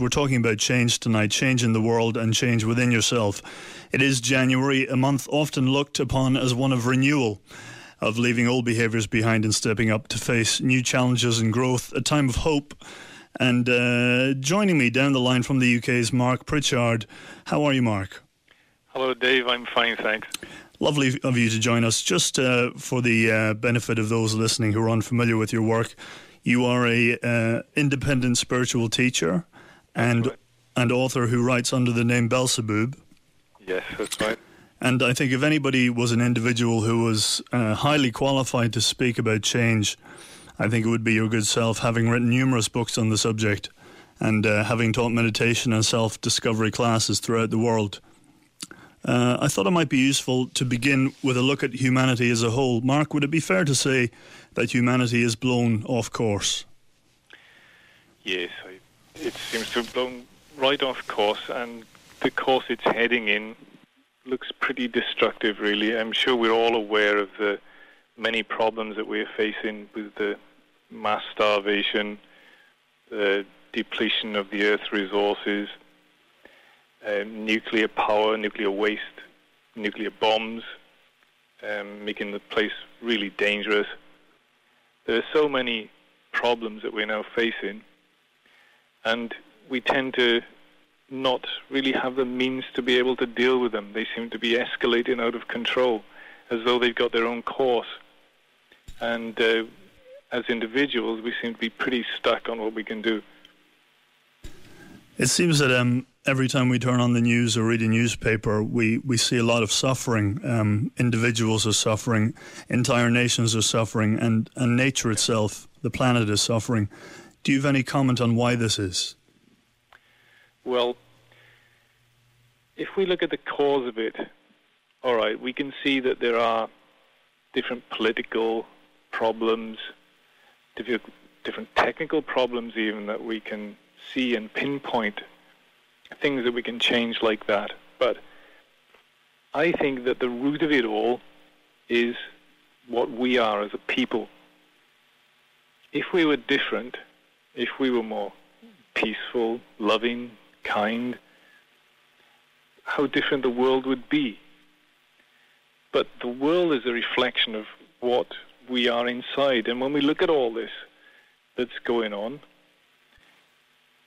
We're talking about change tonight, change in the world and change within yourself. It is January, a month often looked upon as one of renewal, of leaving old behaviours behind and stepping up to face new challenges and growth, a time of hope. And uh, joining me down the line from the UK is Mark Pritchard. How are you, Mark? Hello, Dave. I'm fine, thanks. Lovely of you to join us. Just uh, for the uh, benefit of those listening who are unfamiliar with your work, you are a uh, independent spiritual teacher and right. and author who writes under the name Belsebuub. Yes, that's right. And I think if anybody was an individual who was uh, highly qualified to speak about change, I think it would be your good self, having written numerous books on the subject and uh, having taught meditation and self discovery classes throughout the world. Uh, I thought it might be useful to begin with a look at humanity as a whole. Mark, would it be fair to say that humanity is blown off course? Yes, I, it seems to have blown right off course, and the course it's heading in looks pretty destructive, really. I'm sure we're all aware of the many problems that we're facing with the mass starvation, the depletion of the Earth's resources, uh, nuclear power, nuclear waste, nuclear bombs, um, making the place really dangerous. There are so many problems that we're now facing, and we tend to not really have the means to be able to deal with them. They seem to be escalating out of control, as though they've got their own course. And uh, as individuals, we seem to be pretty stuck on what we can do. It seems that um, every time we turn on the news or read a newspaper, we, we see a lot of suffering. Um, individuals are suffering, entire nations are suffering, and, and nature itself, the planet, is suffering. Do you have any comment on why this is? Well, if we look at the cause of it, all right, we can see that there are different political problems, different technical problems, even that we can see and pinpoint things that we can change like that. But I think that the root of it all is what we are as a people. If we were different, if we were more peaceful, loving, kind, how different the world would be. But the world is a reflection of what we are inside. And when we look at all this that's going on,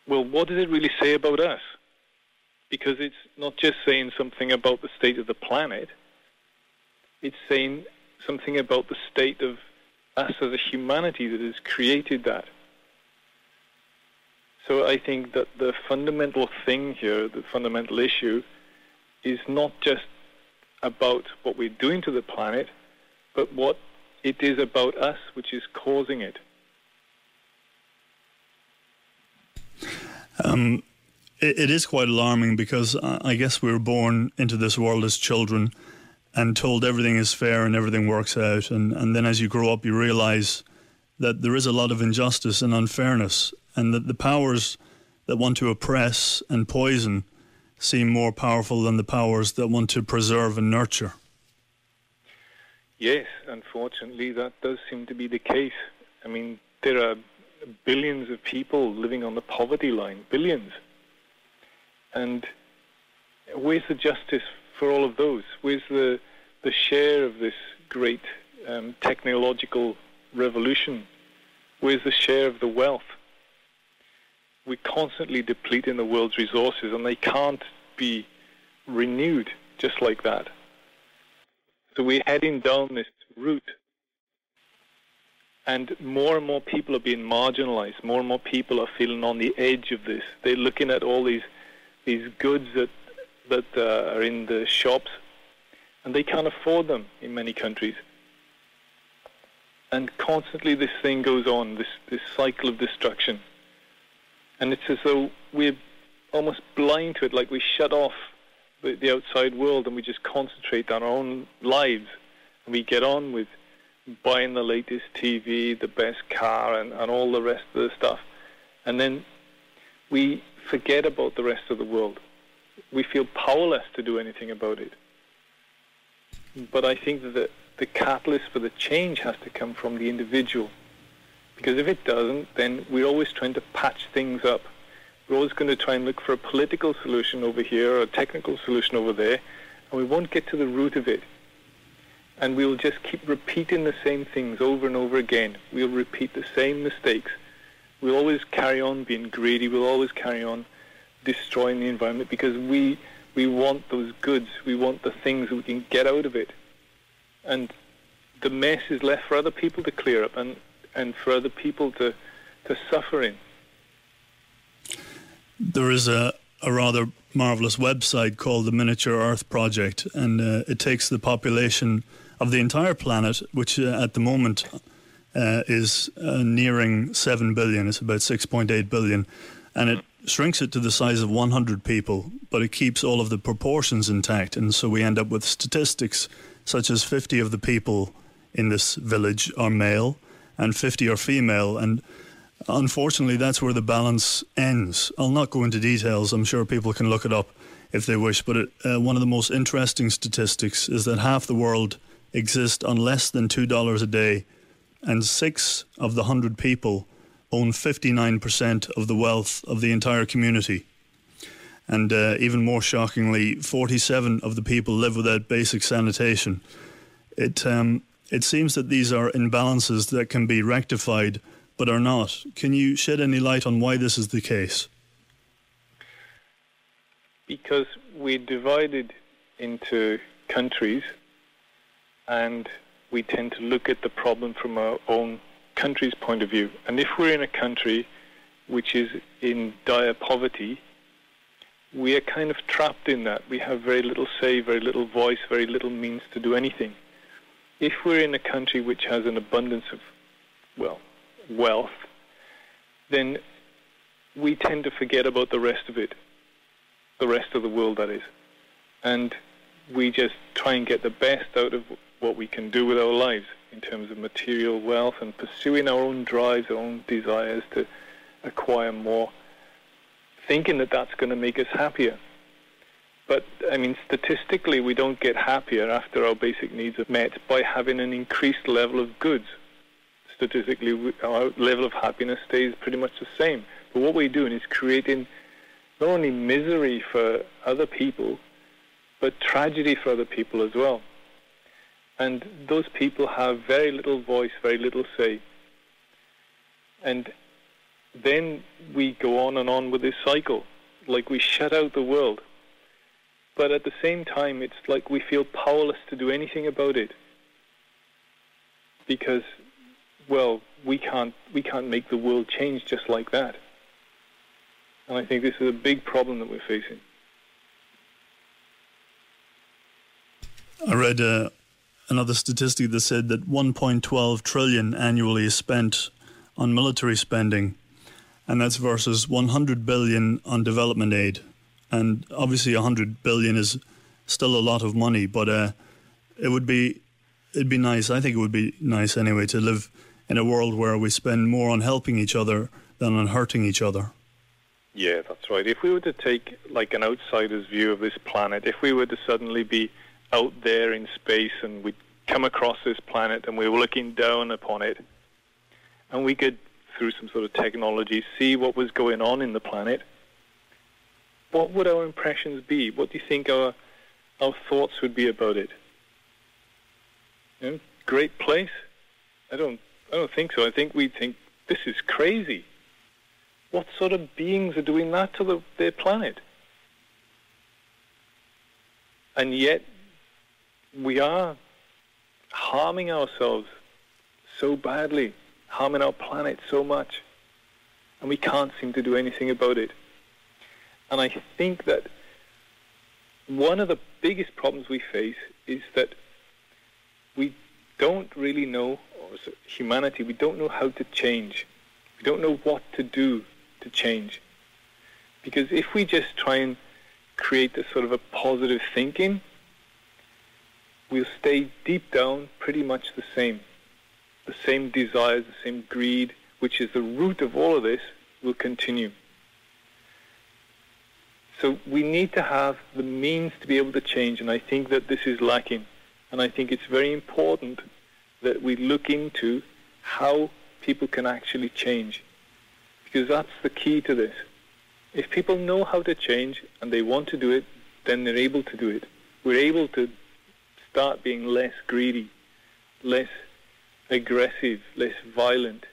well, what does it really say about us? Because it's not just saying something about the state of the planet, it's saying something about the state of us as a humanity that has created that. So I think that the fundamental thing here, the fundamental issue, is not just about what we're doing to the planet, but what it is about us which is causing it. Um, it, it is quite alarming because I guess we were born into this world as children and told everything is fair and everything works out. And, and then as you grow up, you realize that there is a lot of injustice and unfairness, and that the powers that want to oppress and poison seem more powerful than the powers that want to preserve and nurture. Yes, unfortunately, that does seem to be the case. I mean, there are billions of people living on the poverty line, billions. And where's the justice for all of those? Where's the, the share of this great um, technological revolution? Where's the share of the wealth? We're constantly depleting the world's resources and they can't be renewed just like that. So we're heading down this route and more and more people are being marginalized. More and more people are feeling on the edge of this. They're looking at all these these goods that that uh, are in the shops, and they can't afford them in many countries. And constantly, this thing goes on. This this cycle of destruction, and it's as though we're almost blind to it. Like we shut off the, the outside world and we just concentrate on our own lives, and we get on with buying the latest TV, the best car, and, and all the rest of the stuff. And then we forget about the rest of the world. We feel powerless to do anything about it. But I think that the, the catalyst for the change has to come from the individual. Because if it doesn't, then we're always trying to patch things up. We're always going to try and look for a political solution over here or a technical solution over there, and we won't get to the root of it. And we'll just keep repeating the same things over and over again. We'll repeat the same mistakes. We'll always carry on being greedy. We'll always carry on destroying the environment because we we want those goods. We want the things that we can get out of it. And the mess is left for other people to clear up and, and for other people to, to suffer in. There is a, a rather marvelous website called the Miniature Earth Project, and uh, it takes the population of the entire planet, which uh, at the moment uh, is uh, nearing 7 billion, it's about 6.8 billion, and it shrinks it to the size of 100 people, but it keeps all of the proportions intact. And so we end up with statistics such as 50 of the people in this village are male and 50 are female. And unfortunately, that's where the balance ends. I'll not go into details. I'm sure people can look it up if they wish. But it, uh, one of the most interesting statistics is that half the world exist on less than $2 a day, and six of the 100 people own 59% of the wealth of the entire community. And uh, even more shockingly, 47 of the people live without basic sanitation. It, um, it seems that these are imbalances that can be rectified but are not. Can you shed any light on why this is the case? Because we're divided into countries and we tend to look at the problem from our own country's point of view. And if we're in a country which is in dire poverty, we are kind of trapped in that. We have very little say, very little voice, very little means to do anything. If we're in a country which has an abundance of, well, wealth, then we tend to forget about the rest of it, the rest of the world, that is. And we just try and get the best out of what we can do with our lives in terms of material wealth and pursuing our own drives, our own desires to acquire more, thinking that that's going to make us happier. But, I mean, statistically, we don't get happier after our basic needs are met by having an increased level of goods. Statistically, our level of happiness stays pretty much the same. But what we're doing is creating not only misery for other people, but tragedy for other people as well. And those people have very little voice, very little say. And then we go on and on with this cycle, like we shut out the world. But at the same time, it's like we feel powerless to do anything about it. Because, well, we can't, we can't make the world change just like that. And I think this is a big problem that we're facing. I read uh, another statistic that said that 1.12 trillion annually is spent on military spending, and that's versus 100 billion on development aid. And obviously, 100 billion is still a lot of money, but uh, it would be it'd be nice. I think it would be nice anyway to live in a world where we spend more on helping each other than on hurting each other. Yeah, that's right. If we were to take like an outsider's view of this planet, if we were to suddenly be out there in space and we'd come across this planet and we were looking down upon it and we could, through some sort of technology, see what was going on in the planet, what would our impressions be? What do you think our, our thoughts would be about it? You know, great place? I don't, I don't think so. I think we'd think, this is crazy. What sort of beings are doing that to the, their planet? And yet, we are harming ourselves so badly, harming our planet so much, and we can't seem to do anything about it. And I think that one of the biggest problems we face is that we don't really know, or humanity, we don't know how to change. We don't know what to do to change. Because if we just try and create this sort of a positive thinking, we'll stay deep down pretty much the same. The same desires, the same greed, which is the root of all of this, will continue. So we need to have the means to be able to change, and I think that this is lacking. And I think it's very important that we look into how people can actually change, because that's the key to this. If people know how to change and they want to do it, then they're able to do it. We're able to start being less greedy, less aggressive, less violent.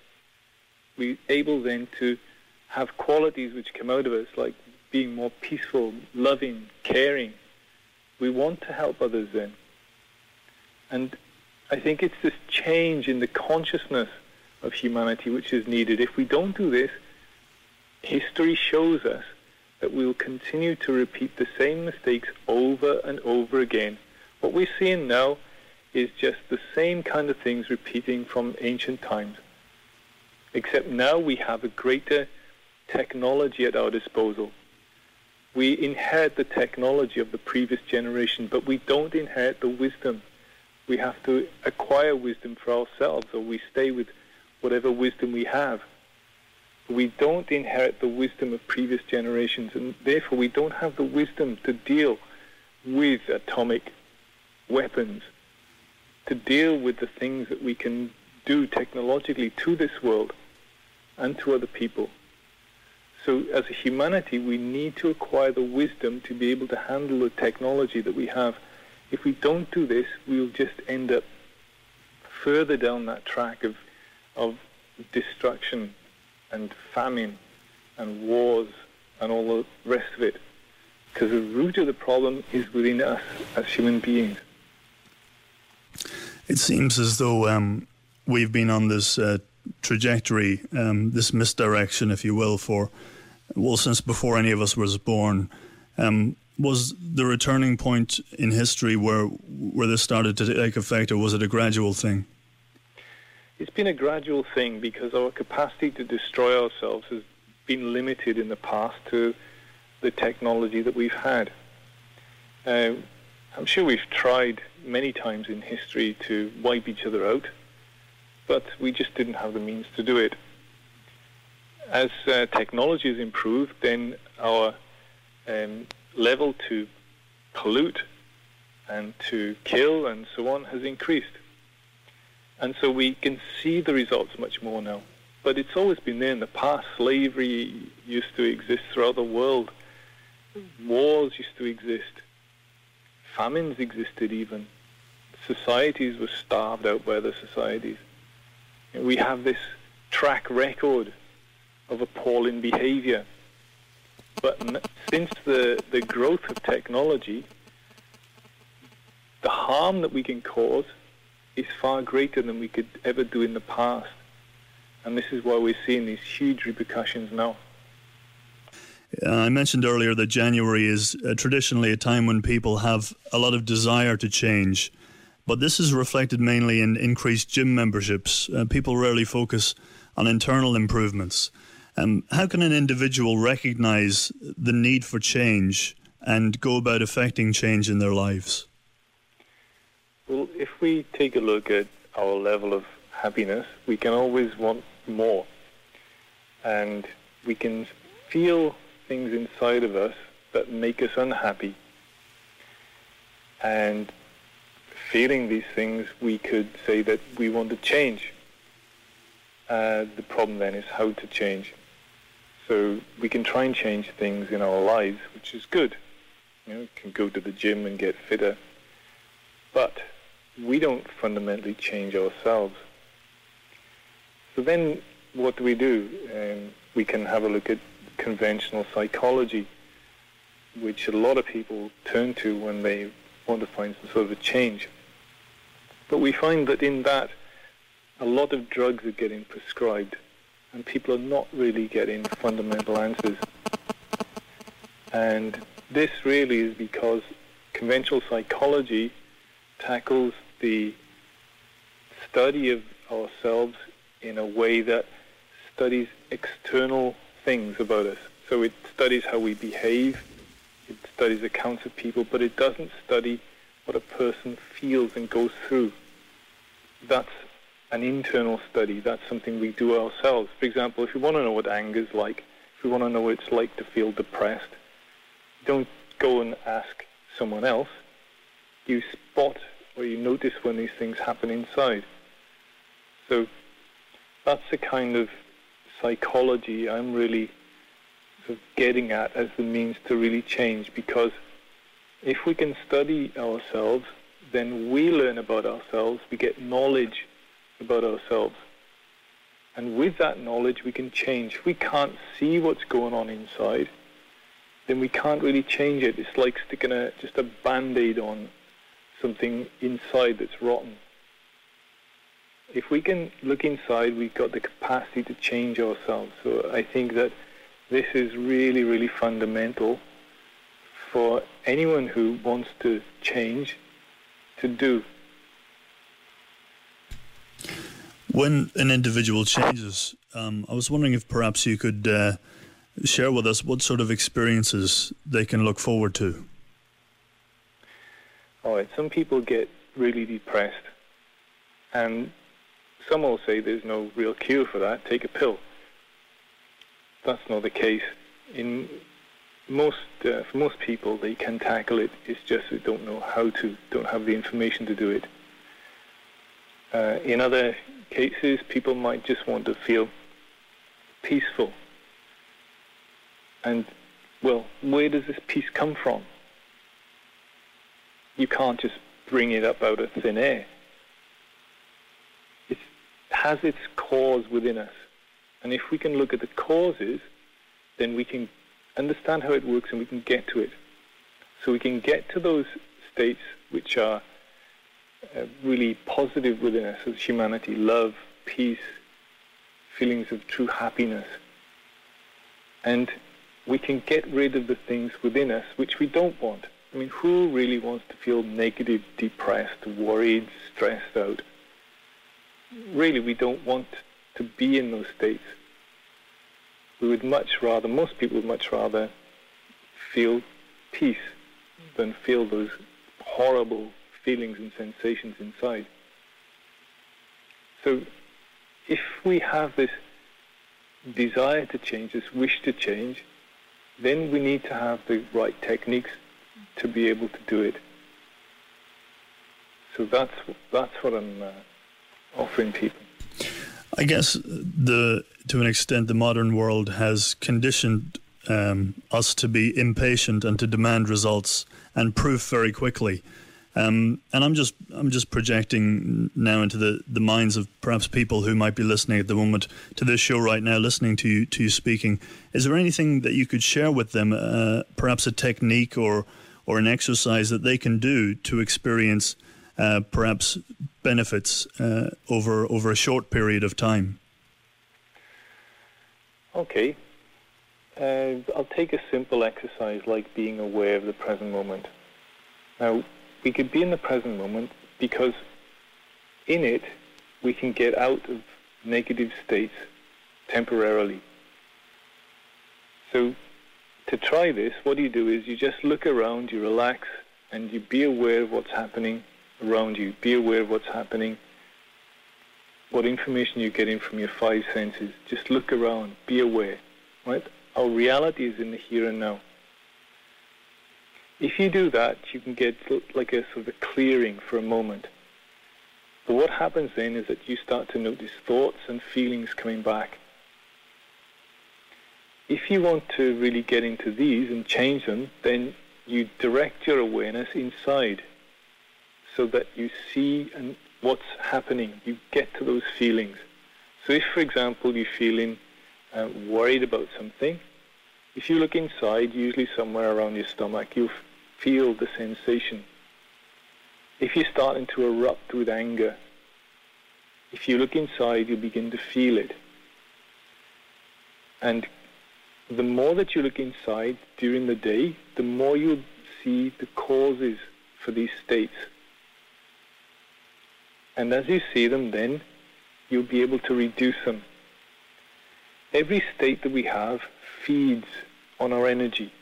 We're able then to have qualities which come out of us, like being more peaceful, loving, caring. We want to help others then. And I think it's this change in the consciousness of humanity which is needed. If we don't do this, history shows us that we will continue to repeat the same mistakes over and over again. What we're seeing now is just the same kind of things repeating from ancient times. Except now we have a greater technology at our disposal. We inherit the technology of the previous generation, but we don't inherit the wisdom. We have to acquire wisdom for ourselves, or we stay with whatever wisdom we have. We don't inherit the wisdom of previous generations, and therefore we don't have the wisdom to deal with atomic weapons, to deal with the things that we can do technologically to this world and to other people. So as a humanity, we need to acquire the wisdom to be able to handle the technology that we have. If we don't do this, we'll just end up further down that track of, of destruction and famine and wars and all the rest of it. Because the root of the problem is within us as human beings. It seems as though um, we've been on this uh, trajectory, um, this misdirection, if you will, for well since before any of us was born. Um, was the returning point in history where where this started to take effect, or was it a gradual thing? It's been a gradual thing because our capacity to destroy ourselves has been limited in the past to the technology that we've had. Uh, I'm sure we've tried many times in history to wipe each other out, but we just didn't have the means to do it. As uh, technology has improved, then our um, level to pollute and to kill and so on has increased. And so we can see the results much more now. But it's always been there in the past. Slavery used to exist throughout the world. Wars used to exist. Famines existed even. Societies were starved out by other societies. We have this track record of appalling behavior. But since the, the growth of technology, the harm that we can cause is far greater than we could ever do in the past. And this is why we're seeing these huge repercussions now. Uh, I mentioned earlier that January is uh, traditionally a time when people have a lot of desire to change, but this is reflected mainly in increased gym memberships. Uh, people rarely focus on internal improvements. Um, how can an individual recognize the need for change and go about affecting change in their lives? Well, if we take a look at our level of happiness, we can always want more. And we can feel things inside of us that make us unhappy. And feeling these things, we could say that we want to change. Uh, the problem then is how to change. So we can try and change things in our lives, which is good. You know, we can go to the gym and get fitter. But we don't fundamentally change ourselves. So then what do we do? Um, we can have a look at conventional psychology, which a lot of people turn to when they want to find some sort of a change. But we find that in that, a lot of drugs are getting prescribed, and people are not really getting fundamental answers. And this really is because conventional psychology tackles the study of ourselves in a way that studies external things about us. So it studies how we behave, it studies accounts of people, but it doesn't study what a person feels and goes through. That's an internal study. That's something we do ourselves. For example, if you want to know what anger is like, if you want to know what it's like to feel depressed, don't go and ask someone else. You spot or you notice when these things happen inside. So that's the kind of psychology I'm really of getting at as the means to really change because if we can study ourselves, then we learn about ourselves, we get knowledge about ourselves. And with that knowledge, we can change. If we can't see what's going on inside, then we can't really change it. It's like sticking a, just a band-aid on something inside that's rotten. If we can look inside, we've got the capacity to change ourselves. So I think that this is really, really fundamental for anyone who wants to change to do. When an individual changes, um, I was wondering if perhaps you could uh, share with us what sort of experiences they can look forward to. All right, some people get really depressed, and some will say there's no real cure for that, take a pill. That's not the case. In most, uh, for most people, they can tackle it. It's just they don't know how to, don't have the information to do it. Uh, in other cases, people might just want to feel peaceful. And, well, where does this peace come from? You can't just bring it up out of thin air. It has its cause within us. And if we can look at the causes, then we can understand how it works and we can get to it. So we can get to those states which are uh, really positive within us as humanity love, peace, feelings of true happiness. And we can get rid of the things within us which we don't want. I mean, who really wants to feel negative, depressed, worried, stressed out? Really, we don't want to be in those states. We would much rather, most people would much rather feel peace than feel those horrible feelings and sensations inside. So if we have this desire to change, this wish to change, then we need to have the right techniques to be able to do it. So that's that's what I'm uh, offering people. I guess the to an extent the modern world has conditioned um, us to be impatient and to demand results and proof very quickly. Um, and I'm just I'm just projecting now into the, the minds of perhaps people who might be listening at the moment to this show right now, listening to you to you speaking. Is there anything that you could share with them, uh, perhaps a technique or or an exercise that they can do to experience uh, perhaps benefits uh, over over a short period of time? Okay, uh, I'll take a simple exercise like being aware of the present moment. Now we could be in the present moment because in it we can get out of negative states temporarily. So to try this, what you do is you just look around, you relax, and you be aware of what's happening around you. Be aware of what's happening, what information you're getting from your five senses. Just look around, be aware. Right? Our reality is in the here and now. If you do that, you can get like a sort of a clearing for a moment. But what happens then is that you start to notice thoughts and feelings coming back. If you want to really get into these and change them, then you direct your awareness inside so that you see and what's happening. You get to those feelings. So if, for example, you're feeling uh, worried about something, if you look inside, usually somewhere around your stomach, you'll feel the sensation. If you're starting to erupt with anger, if you look inside, you begin to feel it. And the more that you look inside during the day, the more you'll see the causes for these states. And as you see them then, you'll be able to reduce them. Every state that we have feeds on our energy.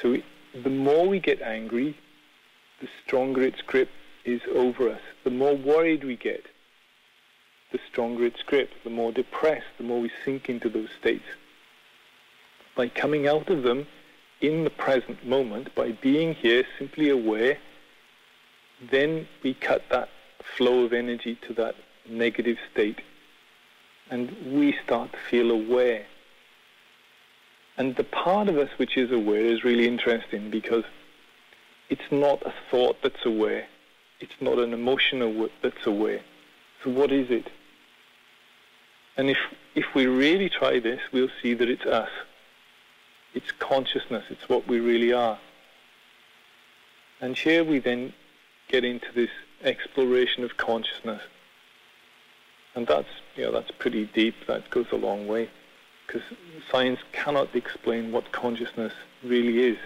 So the more we get angry, the stronger its grip is over us. The more worried we get, the stronger its grip. The more depressed, the more we sink into those states. By coming out of them in the present moment, by being here, simply aware, then we cut that flow of energy to that negative state. And we start to feel aware. And the part of us which is aware is really interesting because it's not a thought that's aware. It's not an emotion that's aware. So what is it? And if, if we really try this, we'll see that it's us. It's consciousness. It's what we really are. And here we then get into this exploration of consciousness. And that's, you know, that's pretty deep. That goes a long way. Because science cannot explain what consciousness really is.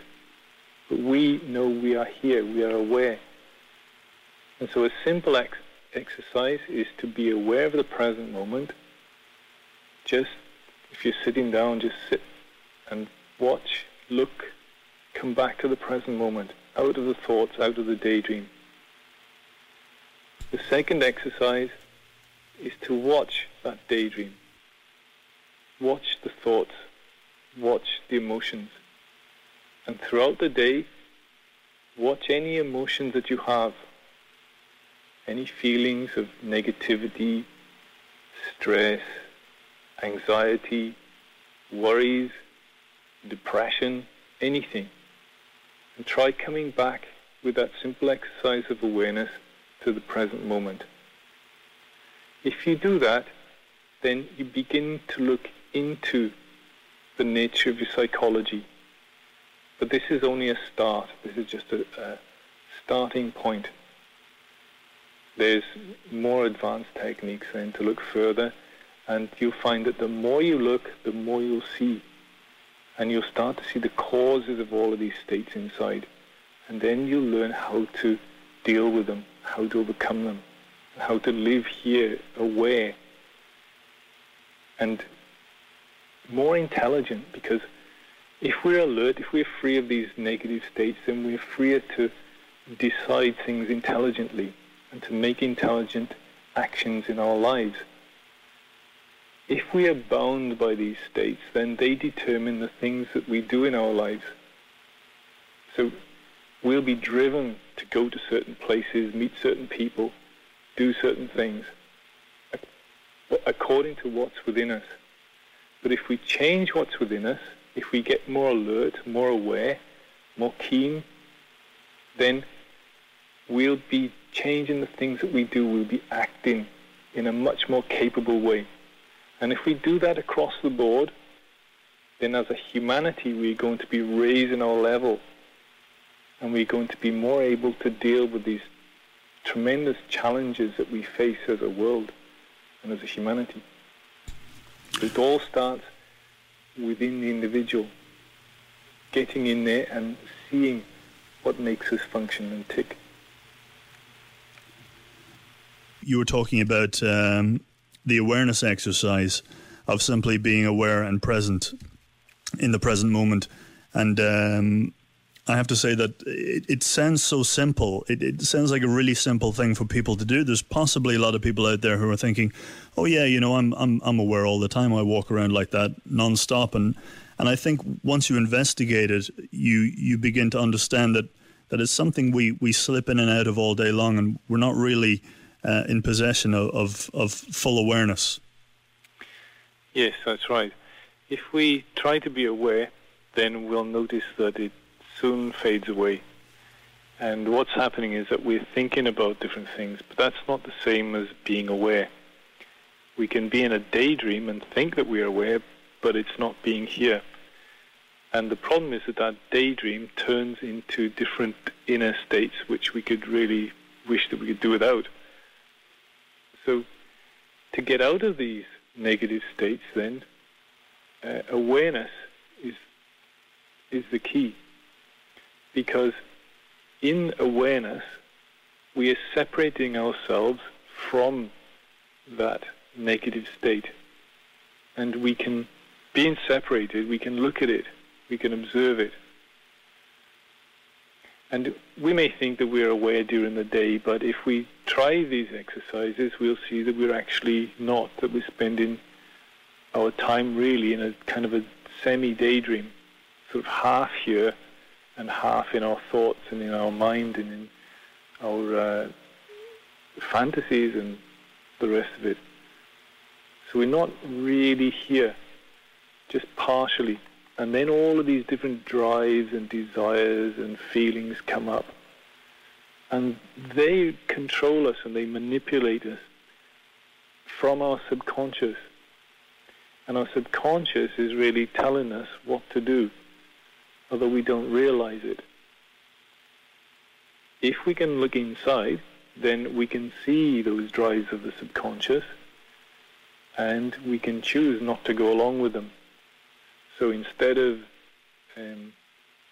But we know we are here. We are aware. And so a simple ex- exercise is to be aware of the present moment. Just, if you're sitting down, just sit and watch, look, come back to the present moment, out of the thoughts, out of the daydream. The second exercise is to watch that daydream. Watch the thoughts, watch the emotions. And throughout the day, watch any emotions that you have, any feelings of negativity, stress, anxiety, worries, depression, anything. And try coming back with that simple exercise of awareness to the present moment. If you do that, then you begin to look into the nature of your psychology. But this is only a start. This is just a, a starting point. There's more advanced techniques then to look further, and you'll find that the more you look, the more you'll see. And you'll start to see the causes of all of these states inside. And then you'll learn how to deal with them, how to overcome them, how to live here aware and more intelligent because if we're alert, if we're free of these negative states, then we're freer to decide things intelligently and to make intelligent actions in our lives. If we are bound by these states, then they determine the things that we do in our lives. So we'll be driven to go to certain places, meet certain people, do certain things according to what's within us. But if we change what's within us, if we get more alert, more aware, more keen, then we'll be changing the things that we do. We'll be acting in a much more capable way. And if we do that across the board, then as a humanity, we're going to be raising our level and we're going to be more able to deal with these tremendous challenges that we face as a world and as a humanity. It all starts within the individual, getting in there and seeing what makes us function and tick. You were talking about um, the awareness exercise of simply being aware and present in the present moment. And um, I have to say that it, it sounds so simple. It, it, sounds like a really simple thing for people to do. There's possibly a lot of people out there who are thinking, "Oh yeah, you know, I'm I'm I'm aware all the time. I walk around like that nonstop." And and I think once you investigate it, you you begin to understand that that it's something we we slip in and out of all day long, and we're not really uh, in possession of, of of full awareness. Yes, that's right. If we try to be aware, then we'll notice that it soon fades away. And what's happening is that we're thinking about different things, but that's not the same as being aware. We can be in a daydream and think that we are aware, but it's not being here. And the problem is that that daydream turns into different inner states which we could really wish that we could do without. So to get out of these negative states then, uh, awareness is, is the key because in awareness, we are separating ourselves from that negative state. And we can, being separated, we can look at it, we can observe it. And we may think that we're aware during the day, but if we try these exercises, we'll see that we're actually not, that we're spending our time really in a kind of a semi-daydream, sort of half here and half in our thoughts and in our mind and in our uh, fantasies and the rest of it. So we're not really here, just partially. And then all of these different drives and desires and feelings come up. And they control us and they manipulate us from our subconscious. And our subconscious is really telling us what to do, although we don't realize it. If we can look inside, then we can see those drives of the subconscious and we can choose not to go along with them. So instead of um,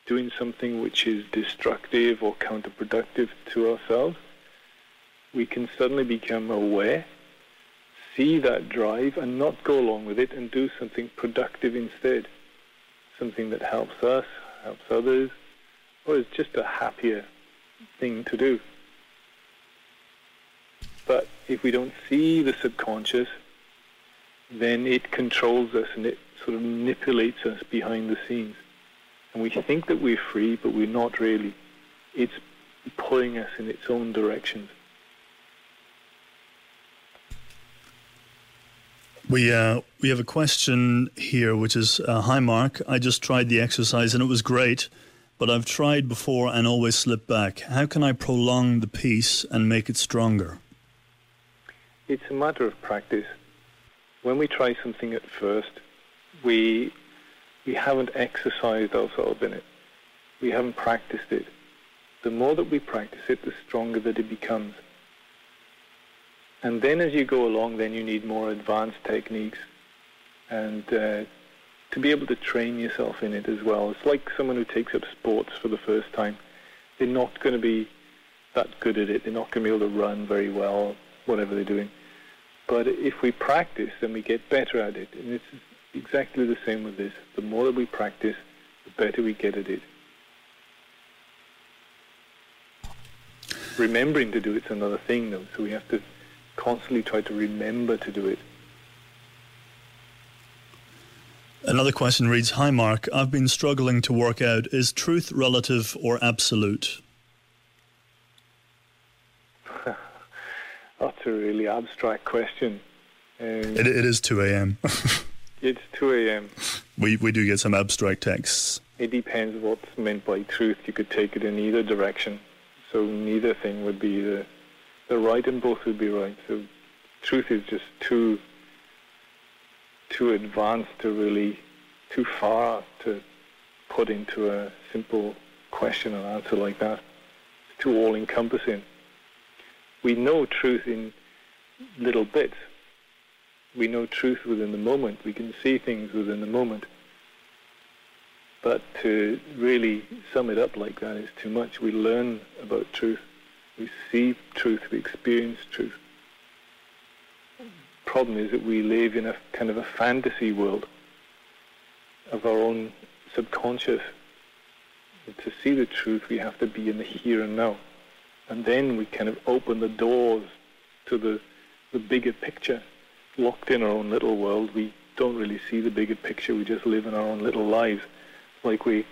doing something which is destructive or counterproductive to ourselves, we can suddenly become aware, see that drive and not go along with it and do something productive instead. Something that helps us, helps others, or is just a happier thing to do. But if we don't see the subconscious, then it controls us and it sort of manipulates us behind the scenes. And we think that we're free, but we're not really. It's pulling us in its own directions. We uh, we have a question here, which is uh, Hi, Mark. I just tried the exercise and it was great, but I've tried before and always slip back. How can I prolong the peace and make it stronger? It's a matter of practice. When we try something at first, we we haven't exercised ourselves in it. We haven't practiced it. The more that we practice it, the stronger that it becomes. And then as you go along, then you need more advanced techniques and uh, to be able to train yourself in it as well. It's like someone who takes up sports for the first time. They're not going to be that good at it. They're not going to be able to run very well, whatever they're doing. But if we practice, then we get better at it. And it's exactly the same with this. The more that we practice, the better we get at it. Remembering to do it's another thing, though. So we have to constantly try to remember to do it. Another question reads Hi, Mark. I've been struggling to work out is truth relative or absolute? That's a really abstract question. Um, it, it is 2 a.m. it's 2 a.m. We, we do get some abstract texts. It depends what's meant by truth. You could take it in either direction. So neither thing would be the, the right and both would be right. So truth is just too too advanced to really, too far to put into a simple question and answer like that. It's too all-encompassing. We know truth in little bits. We know truth within the moment. We can see things within the moment. But to really sum it up like that is too much. We learn about truth. We see truth. We experience truth problem is that we live in a kind of a fantasy world of our own subconscious. And to see the truth, we have to be in the here and now. And then we kind of open the doors to the, the bigger picture. Locked in our own little world, we don't really see the bigger picture. We just live in our own little lives, like we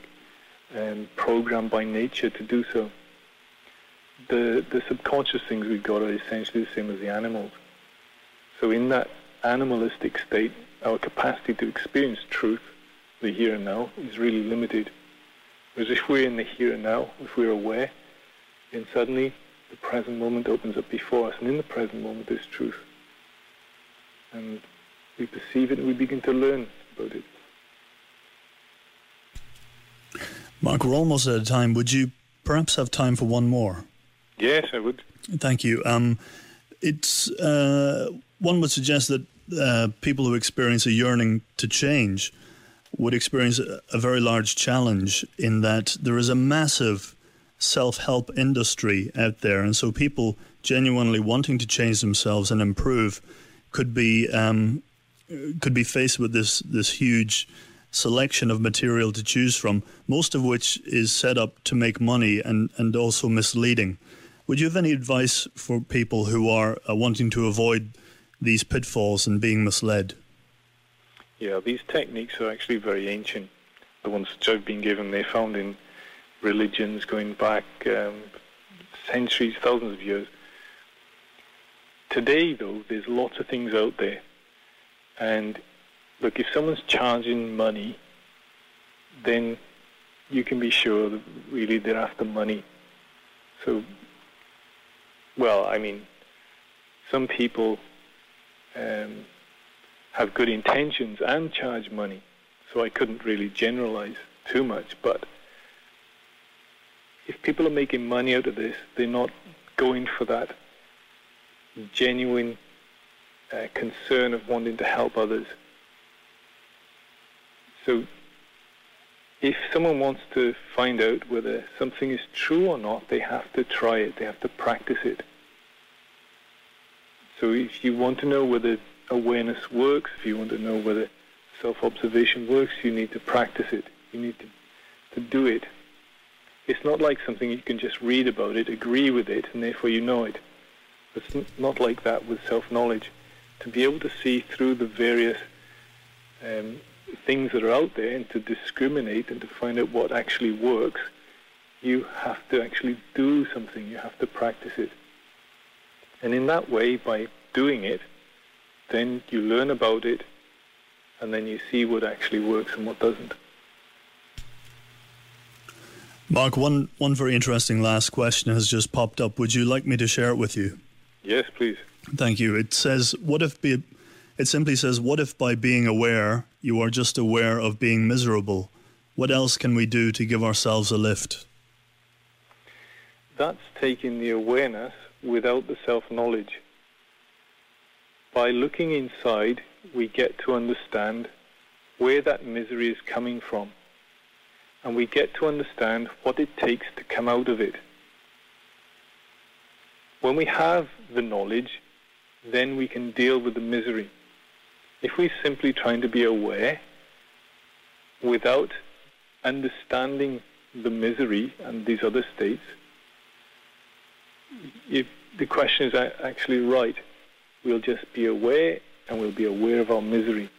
um, programmed by nature to do so. The, the subconscious things we've got are essentially the same as the animals. So in that animalistic state, our capacity to experience truth, the here and now, is really limited. Whereas if we're in the here and now, if we're aware, then suddenly the present moment opens up before us, and in the present moment is truth. And we perceive it and we begin to learn about it. Mark, we're almost out of time. Would you perhaps have time for one more? Yes, I would. Thank you. Um, it's uh, one would suggest that uh, people who experience a yearning to change would experience a, very large challenge in that there is a massive self-help industry out there, and so people genuinely wanting to change themselves and improve could be um, could be faced with this this huge selection of material to choose from, most of which is set up to make money and, and also misleading. Would you have any advice for people who are uh, wanting to avoid these pitfalls and being misled? Yeah, these techniques are actually very ancient. The ones which I've been given, they're found in religions going back um, centuries, thousands of years. Today, though, there's lots of things out there. And look, if someone's charging money then you can be sure that really they're after money. So, well, I mean, some people um, have good intentions and charge money, so I couldn't really generalize too much. But if people are making money out of this, they're not going for that genuine uh, concern of wanting to help others. So if someone wants to find out whether something is true or not, they have to try it. They have to practice it. So if you want to know whether awareness works, if you want to know whether self-observation works, you need to practice it. You need to, to do it. It's not like something you can just read about it, agree with it, and therefore you know it. It's not like that with self-knowledge. To be able to see through the various um, things that are out there and to discriminate and to find out what actually works, you have to actually do something. You have to practice it. And in that way, by doing it, then you learn about it and then you see what actually works and what doesn't. Mark, one, one very interesting last question has just popped up. Would you like me to share it with you? Yes, please. Thank you. It says, what if be, it simply says, what if by being aware, you are just aware of being miserable? What else can we do to give ourselves a lift? That's taking the awareness without the self-knowledge. By looking inside, we get to understand where that misery is coming from. And we get to understand what it takes to come out of it. When we have the knowledge, then we can deal with the misery. If we're simply trying to be aware without understanding the misery and these other states, if the question is actually right. We'll just be aware and we'll be aware of our misery.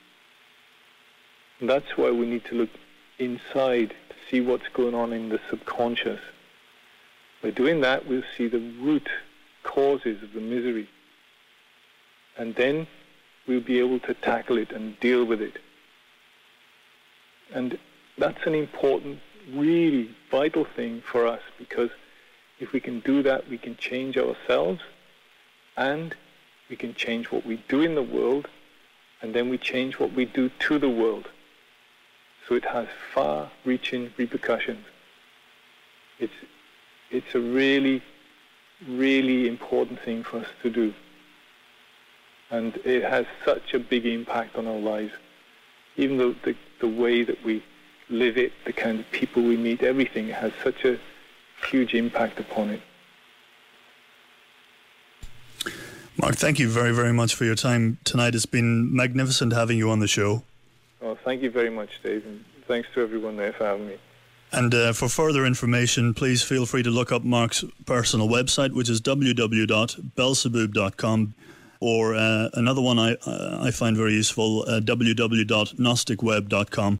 And that's why we need to look inside to see what's going on in the subconscious. By doing that, we'll see the root causes of the misery. And then we'll be able to tackle it and deal with it. And that's an important, really vital thing for us because if we can do that, we can change ourselves and we can change what we do in the world and then we change what we do to the world. So it has far-reaching repercussions. It's, it's a really, really important thing for us to do and it has such a big impact on our lives. Even though the, the way that we live it, the kind of people we meet, everything has such a huge impact upon it. Mark, thank you very, very much for your time tonight. It's been magnificent having you on the show. Oh, thank you very much, Dave, and thanks to everyone there for having me. And uh, for further information, please feel free to look up Mark's personal website, which is www.belsebuub.com or uh, another one I, uh, I find very useful, uh, www.gnosticweb.com.